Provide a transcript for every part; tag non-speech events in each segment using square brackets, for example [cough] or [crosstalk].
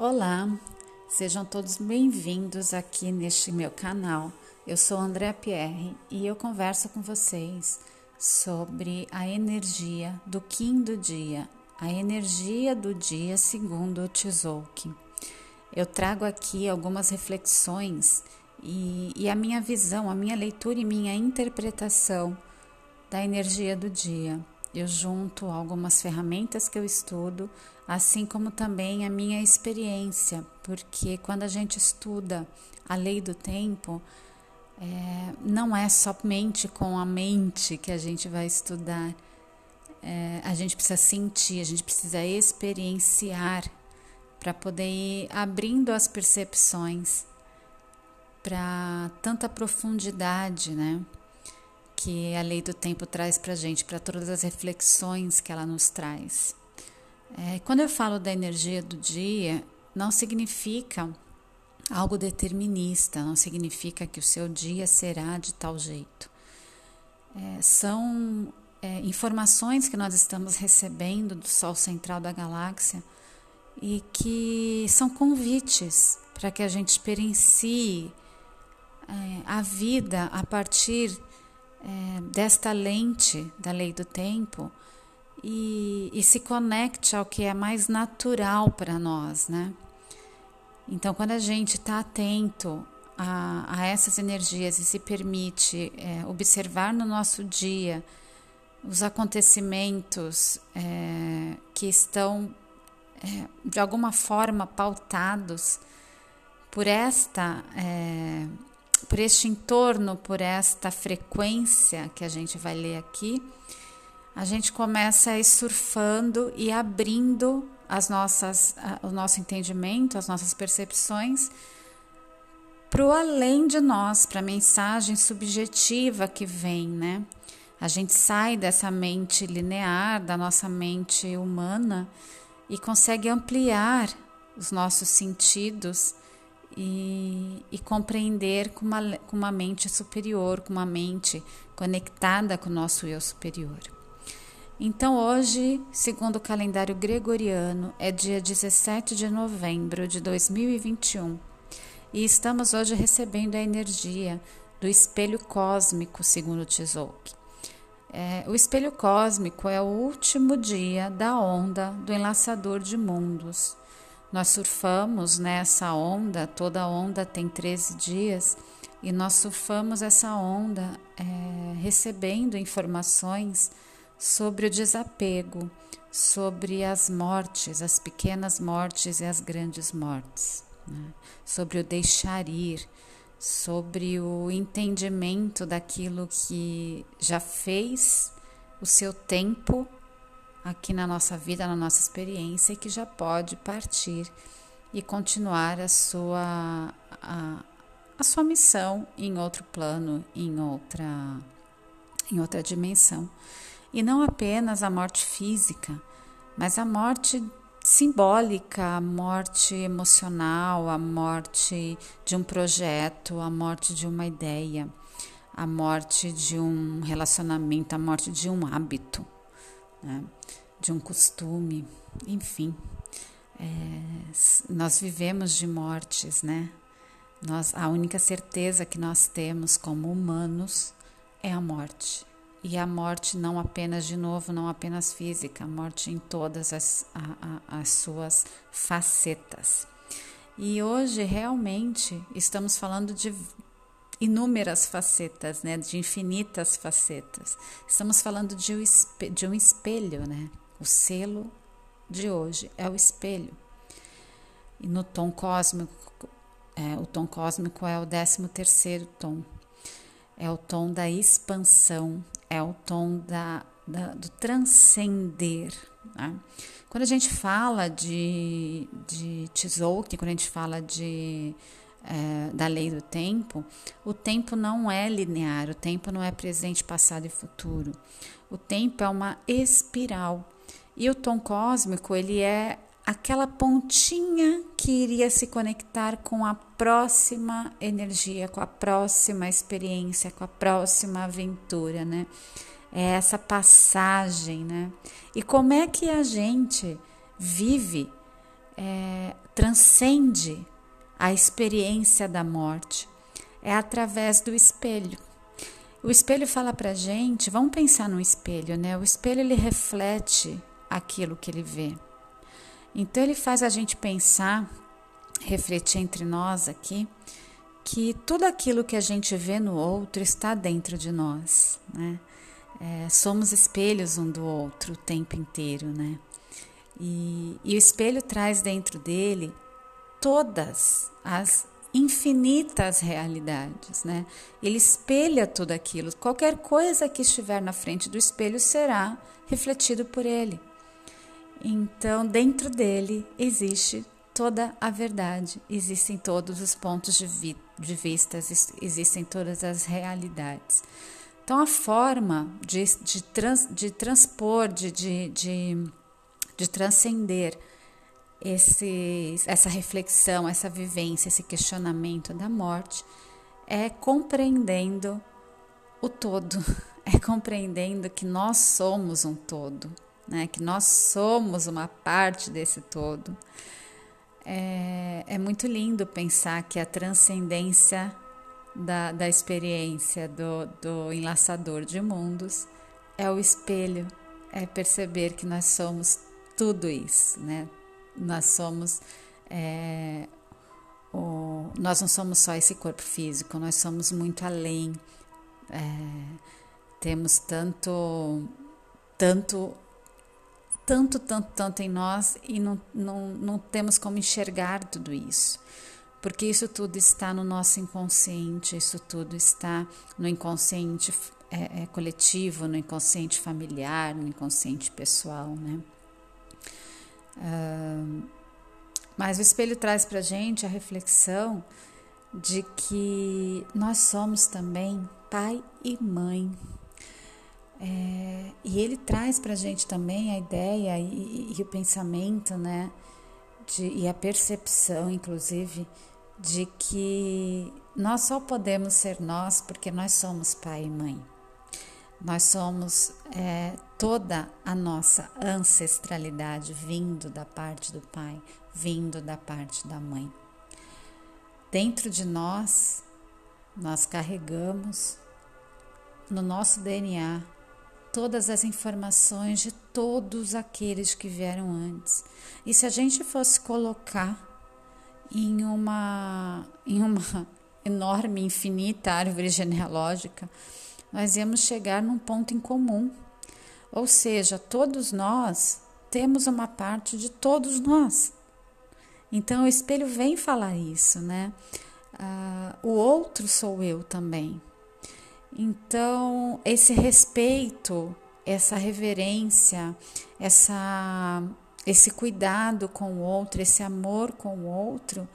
Olá, sejam todos bem-vindos aqui neste meu canal. Eu sou Andréa Pierre e eu converso com vocês sobre a energia do Kim do dia, a energia do dia segundo o Tzolk'in. Eu trago aqui algumas reflexões e, e a minha visão, a minha leitura e minha interpretação da energia do dia. Eu junto algumas ferramentas que eu estudo, assim como também a minha experiência, porque quando a gente estuda a lei do tempo, é, não é somente com a mente que a gente vai estudar, é, a gente precisa sentir, a gente precisa experienciar para poder ir abrindo as percepções para tanta profundidade, né? Que a lei do tempo traz para a gente, para todas as reflexões que ela nos traz. É, quando eu falo da energia do dia, não significa algo determinista, não significa que o seu dia será de tal jeito. É, são é, informações que nós estamos recebendo do Sol central da galáxia e que são convites para que a gente experiencie é, a vida a partir é, desta lente da lei do tempo e, e se conecte ao que é mais natural para nós, né? Então, quando a gente está atento a, a, essas energias e se permite é, observar no nosso dia os acontecimentos é, que estão é, de alguma forma pautados por esta é, por este entorno, por esta frequência que a gente vai ler aqui, a gente começa a ir surfando e abrindo as nossas, o nosso entendimento, as nossas percepções para o além de nós, para a mensagem subjetiva que vem, né? A gente sai dessa mente linear, da nossa mente humana e consegue ampliar os nossos sentidos e, e compreender com uma, com uma mente superior, com uma mente conectada com o nosso eu superior. Então, hoje, segundo o calendário gregoriano, é dia 17 de novembro de 2021 e estamos hoje recebendo a energia do espelho cósmico, segundo Tzolk'in. É, o espelho cósmico é o último dia da onda do enlaçador de mundos. Nós surfamos nessa onda, toda onda tem 13 dias, e nós surfamos essa onda é, recebendo informações sobre o desapego, sobre as mortes, as pequenas mortes e as grandes mortes, né? sobre o deixar ir, sobre o entendimento daquilo que já fez o seu tempo aqui na nossa vida, na nossa experiência e que já pode partir e continuar a sua a, a sua missão em outro plano, em outra em outra dimensão. E não apenas a morte física, mas a morte simbólica, a morte emocional, a morte de um projeto, a morte de uma ideia, a morte de um relacionamento, a morte de um hábito, né? de um costume, enfim. É, nós vivemos de mortes, né? Nós, a única certeza que nós temos como humanos é a morte. E a morte não apenas, de novo, não apenas física, a morte em todas as, a, a, as suas facetas. E hoje realmente estamos falando de inúmeras facetas, né, de infinitas facetas. Estamos falando de um espelho, de um espelho né? O selo de hoje é o espelho. E no tom cósmico, é, o tom cósmico é o décimo terceiro tom é o tom da expansão, é o tom da, da do transcender. Né? Quando a gente fala de, de Tzolk'in, quando a gente fala de, é, da lei do tempo, o tempo não é linear, o tempo não é presente, passado e futuro. O tempo é uma espiral. E o tom cósmico, ele é aquela pontinha que iria se conectar com a próxima energia, com a próxima experiência, com a próxima aventura, né? É essa passagem, né? E como é que a gente vive é, transcende a experiência da morte. É através do espelho. O espelho fala para gente, vamos pensar no espelho, né? O espelho ele reflete aquilo que ele vê. Então ele faz a gente pensar, refletir entre nós aqui, que tudo aquilo que a gente vê no outro está dentro de nós, né? É, somos espelhos um do outro o tempo inteiro, né? E, e o espelho traz dentro dele todas as infinitas realidades, né? Ele espelha tudo aquilo. Qualquer coisa que estiver na frente do espelho será refletido por ele. Então, dentro dele existe toda a verdade, existem todos os pontos de, vi de vista, existem todas as realidades. Então, a forma de, de, trans, de transpor, de, de, de, de transcender esse, essa reflexão, essa vivência, esse questionamento da morte é compreendendo o todo, [laughs] é compreendendo que nós somos um todo, né? que nós somos uma parte desse todo. É, é muito lindo pensar que a transcendência da, da experiência do, do enlaçador de mundos é o espelho, é perceber que nós somos tudo isso, né? Nós somos. É, o, nós não somos só esse corpo físico, nós somos muito além. É, temos tanto, tanto, tanto, tanto, tanto em nós e não, não, não temos como enxergar tudo isso. Porque isso tudo está no nosso inconsciente, isso tudo está no inconsciente é, é, coletivo, no inconsciente familiar, no inconsciente pessoal, né? Mas o espelho traz para gente a reflexão de que nós somos também pai e mãe. É, e ele traz para gente também a ideia e, e, e, o pensamento, né, de, e a percepção, inclusive, de que nós só podemos ser nós porque nós somos pai e mãe. Nós somos é, toda a nossa ancestralidade vindo da parte do pai, vindo da parte da mãe. Dentro de nós, nós carregamos no nosso DNA todas as informações de todos aqueles que vieram antes. E se a gente fosse colocar em uma, em uma [laughs] enorme, infinita árvore genealógica, nós íamos chegar num ponto em comum. Ou seja, todos nós temos uma parte de todos nós. Então o espelho vem falar isso, né? Ah, o outro sou eu também. Então, esse respeito, essa reverência, essa, esse cuidado com o outro, esse amor com o outro,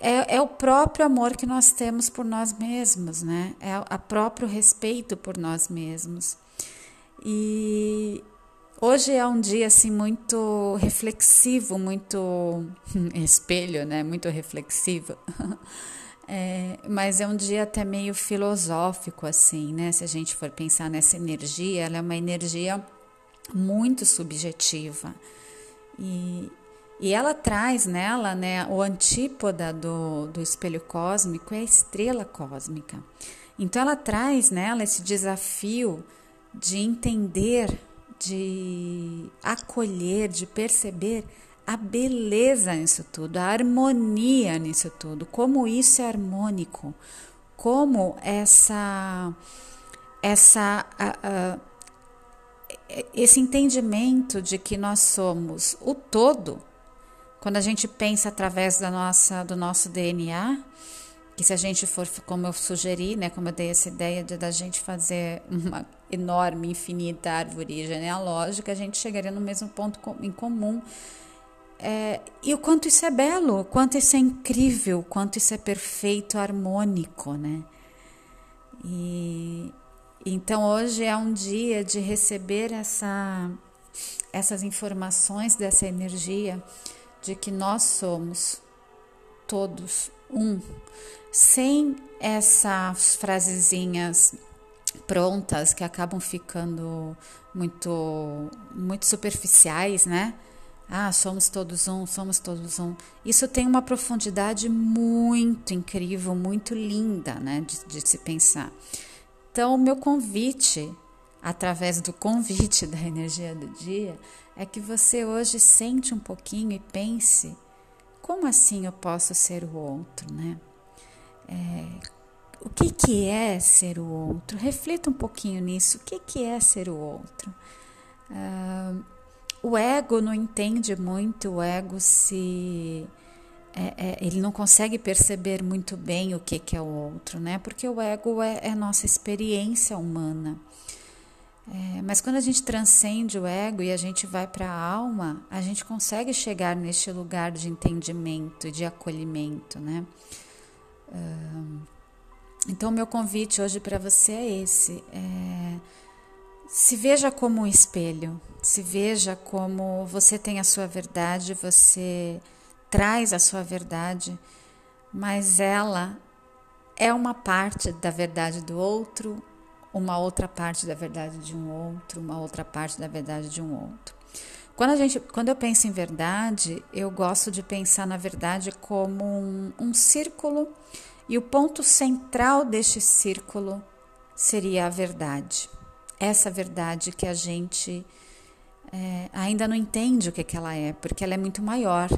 é, é o próprio amor que nós temos por nós mesmos, né? É o próprio respeito por nós mesmos. E hoje é um dia assim muito reflexivo, muito [laughs] espelho, né? Muito reflexivo. [laughs] É, mas é um dia até meio filosófico, assim, né? Se a gente for pensar nessa energia, ela é uma energia muito subjetiva. E, e ela traz nela, né, o antípoda do, do espelho cósmico é a estrela cósmica. Então ela traz nela esse desafio de entender, de acolher, de perceber a beleza nisso tudo, a harmonia nisso tudo, como isso é harmônico, como essa essa esse entendimento de que nós somos o todo quando a gente pensa através da nossa, do nosso DNA, que se a gente for, como eu sugeri, né, como eu dei essa ideia de da gente fazer uma enorme, infinita árvore genealógica, a gente chegaria no mesmo ponto em comum. É, e o quanto isso é belo, o quanto isso é incrível, o quanto isso é perfeito, harmônico, né? E então hoje é um dia de receber essa, essas informações dessa energia de que nós somos todos um, sem essas frasezinhas prontas que acabam ficando muito muito superficiais, né? Ah, somos todos um, somos todos um. Isso tem uma profundidade muito incrível, muito linda, né, de, de se pensar. Então, o meu convite, através do convite da energia do dia, é que você hoje sente um pouquinho e pense: como assim eu posso ser o outro, né? É, o que, que é ser o outro? Reflita um pouquinho nisso. O que, que é ser o outro? Uh, o ego não entende muito, o ego se. É, é, ele não consegue perceber muito bem o que, que é o outro, né? Porque o ego é, é nossa experiência humana. É, mas quando a gente transcende o ego e a gente vai para a alma, a gente consegue chegar neste lugar de entendimento de acolhimento, né? Então, meu convite hoje para você é esse: é, se veja como um espelho, se veja como você tem a sua verdade, você traz a sua verdade, mas ela é uma parte da verdade do outro, uma outra parte da verdade de um outro, uma outra parte da verdade de um outro. Quando, a gente, quando eu penso em verdade, eu gosto de pensar na verdade como um, um círculo e o ponto central deste círculo seria a verdade. Essa verdade que a gente é, ainda não entende o que, que ela é, porque ela é muito maior.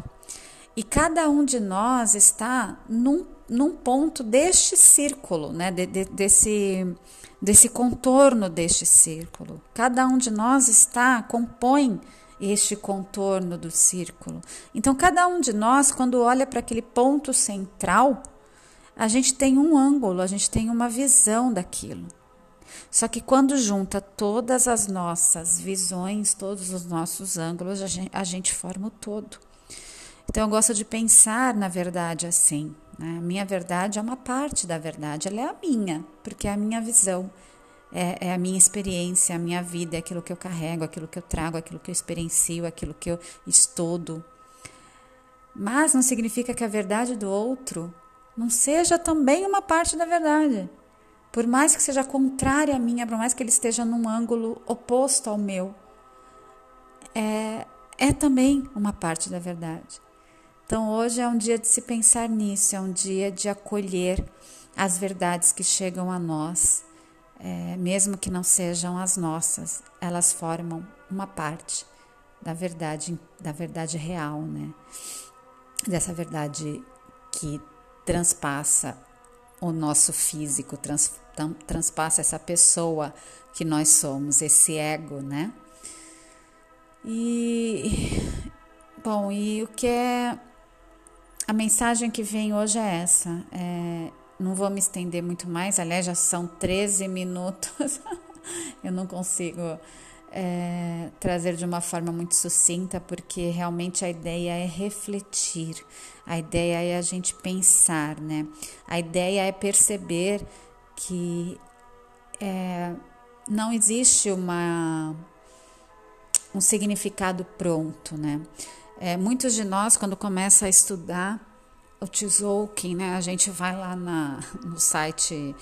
E cada um de nós está num, num ponto deste círculo, né? De, de, desse, desse contorno deste círculo. Cada um de nós está, compõe este contorno do círculo. Então, cada um de nós, quando olha para aquele ponto central, a gente tem um ângulo, a gente tem uma visão daquilo. Só que quando junta todas as nossas visões, todos os nossos ângulos, a gente, a gente forma o todo. Então eu gosto de pensar na verdade assim. Né? A minha verdade é uma parte da verdade, ela é a minha, porque é a minha visão, é, é, a minha experiência, é a minha vida, é aquilo que eu carrego, aquilo que eu trago, aquilo que eu experiencio, aquilo que eu estudo. Mas não significa que a verdade do outro não seja também uma parte da verdade. Por mais que seja contrária à minha, por mais que ele esteja num ângulo oposto ao meu, é, é também uma parte da verdade. Então hoje é um dia de se pensar nisso, é um dia de acolher as verdades que chegam a nós, é, mesmo que não sejam as nossas, elas formam uma parte da verdade, da verdade real, né? Dessa verdade que transpassa o nosso físico, trans, transpassa essa pessoa que nós somos, esse ego, né? E bom, e o que é a mensagem que vem hoje é essa. É, não vou me estender muito mais, aliás, já são 13 minutos. [laughs] Eu não consigo é, trazer de uma forma muito sucinta, porque realmente a ideia é refletir, a ideia é a gente pensar, né? A ideia é perceber que é, não existe uma, um significado pronto, né? É, muitos de nós, quando começa a estudar o Tzolk'in, né? A gente vai lá na, no site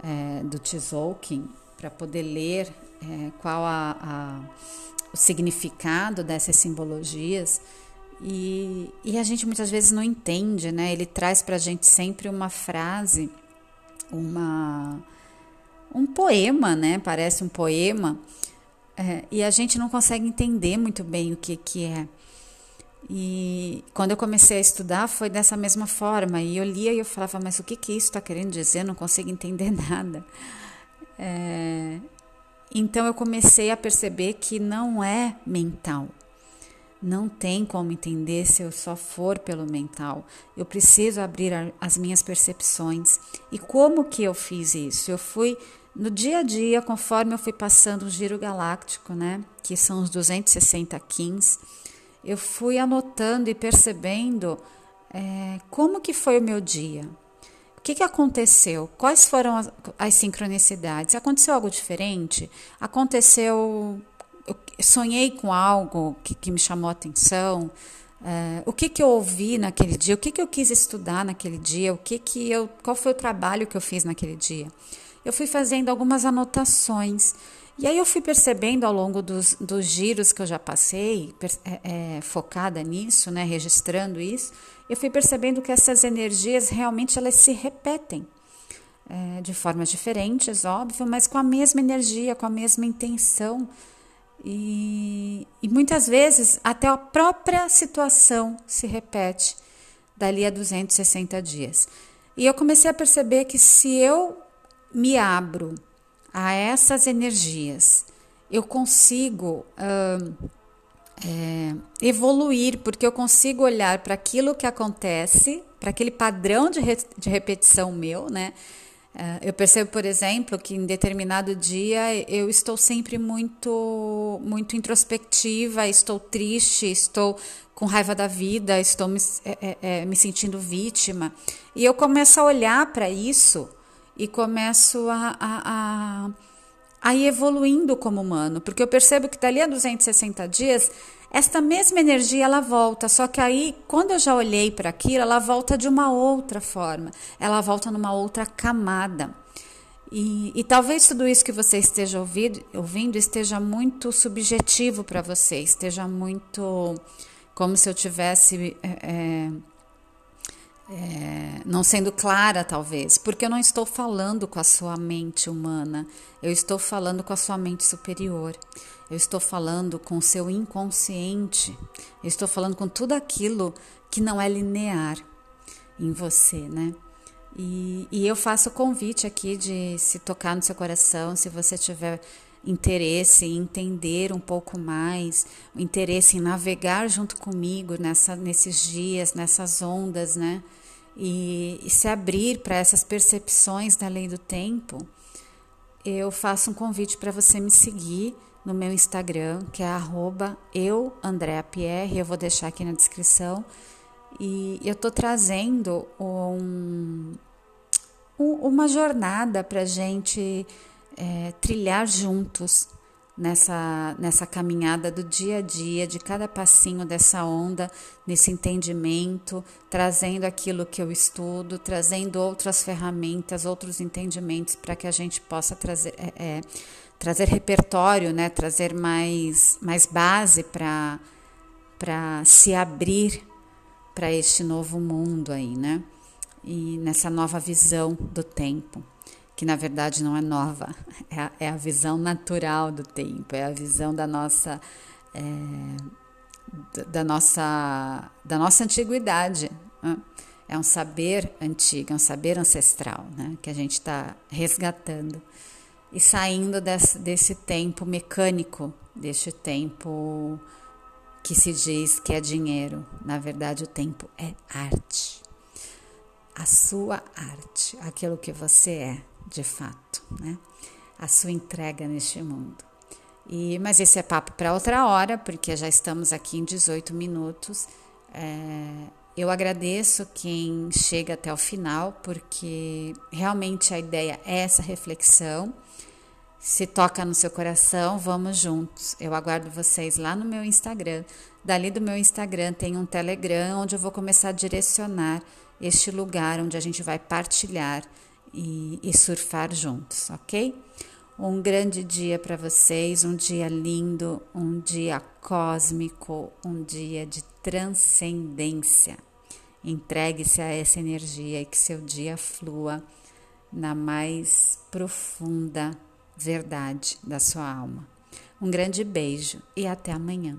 é, do Tzolk'in para poder ler é, qual a, a, o significado dessas simbologias. E, e, a gente muitas vezes não entende, né? Ele traz para a gente sempre uma frase, uma, um poema, né? Parece um poema, é, e a gente não consegue entender muito bem o que, que é. E quando eu comecei a estudar foi dessa mesma forma, e eu lia e eu falava, mas o que, que isso está querendo dizer? Eu não consigo entender [laughs] nada. É, então eu comecei a perceber que não é mental. Não tem como entender se eu só for pelo mental. Eu preciso abrir as minhas percepções. E como que eu fiz isso? Eu fui no dia a dia, conforme eu fui passando o giro galáctico, né, que são os 260 Kins, eu fui anotando e percebendo é, como que foi o meu dia, que, que aconteceu? Quais foram as, as sincronicidades? Aconteceu algo diferente? Aconteceu. Eu sonhei com algo que, que me chamou a atenção? É, o que, que eu ouvi naquele dia? O que, que eu quis estudar naquele dia? O que que eu, qual foi o trabalho que eu fiz naquele dia? Eu fui fazendo algumas anotações E aí eu fui percebendo ao longo dos, dos giros que eu já passei, é, é, focada nisso, né, registrando isso, eu fui percebendo que essas energias realmente elas se repetem. É, de formas diferentes, óbvio, mas com a mesma energia, com a mesma intenção. E, e muitas vezes até a própria situação se repete dali a 260 dias. E eu comecei a perceber que se eu me abro a essas energias, eu consigo uh, é, evoluir, porque eu consigo olhar para aquilo que acontece, para aquele padrão de, re, de repetição meu, né? Uh, eu percebo, por exemplo, que em determinado dia eu estou sempre muito, muito introspectiva, estou triste, estou com raiva da vida, estou me, é, é, me sentindo vítima. E eu começo a olhar para isso e começo a, a, a, a ir evoluindo como humano, porque eu percebo que dali a 260 dias, esta mesma energia ela volta, só que aí, quando eu já olhei para aquilo, ela volta de uma outra forma, ela volta numa outra camada. E, e, talvez tudo isso que você esteja ouvindo, ouvindo esteja muito subjetivo para você, esteja muito como se eu tivesse é, é, é, não sendo clara, talvez, porque eu não estou falando com a sua mente humana, eu estou falando com a sua mente superior, eu estou falando com o seu inconsciente, eu estou falando com tudo aquilo que não é linear em você, né? E, e eu faço o convite aqui de se tocar no seu coração, se você tiver interesse em entender um pouco mais, interesse em navegar junto comigo nessa, nesses dias, nessas ondas, né? E, e se abrir para essas percepções da lei do tempo, eu faço um convite para você me seguir no meu Instagram, que é arroba eu, vou deixar aqui na descrição. E eu estou trazendo um, um, uma jornada para gente é, trilhar juntos nessa, nessa caminhada do dia a dia, de cada passinho dessa onda, nesse entendimento, trazendo aquilo que eu estudo, trazendo outras ferramentas, outros entendimentos para que a gente possa trazer, é, é, trazer repertório, né? trazer mais, mais base para se abrir para este novo mundo aí, né? E nessa nova visão do tempo que na verdade não é nova, é a, é a visão natural do tempo, é a visão da nossa. É, da nossa, da nossa antiguidade. Né? É um saber antigo, é um saber ancestral né? que a gente está resgatando e saindo desse, desse tempo mecânico, deste tempo que se diz que é dinheiro. Na verdade, o tempo é arte. A sua arte, aquilo que você é de fato, né? A sua entrega neste mundo. E, mas esse é papo para outra hora, porque já estamos aqui em 18 minutos. É, eu agradeço quem chega até o final, porque realmente a ideia é essa reflexão. Se toca no seu coração, vamos juntos. Eu aguardo vocês lá no meu Instagram. Dali do meu Instagram tem um Telegram onde eu vou começar a direcionar este lugar onde a gente vai partilhar e, e surfar juntos, ok? Um grande dia para vocês, um dia lindo, um dia cósmico, um dia de transcendência. Entregue-se a essa energia e que seu dia flua na mais profunda verdade da sua alma. Um grande beijo e até amanhã.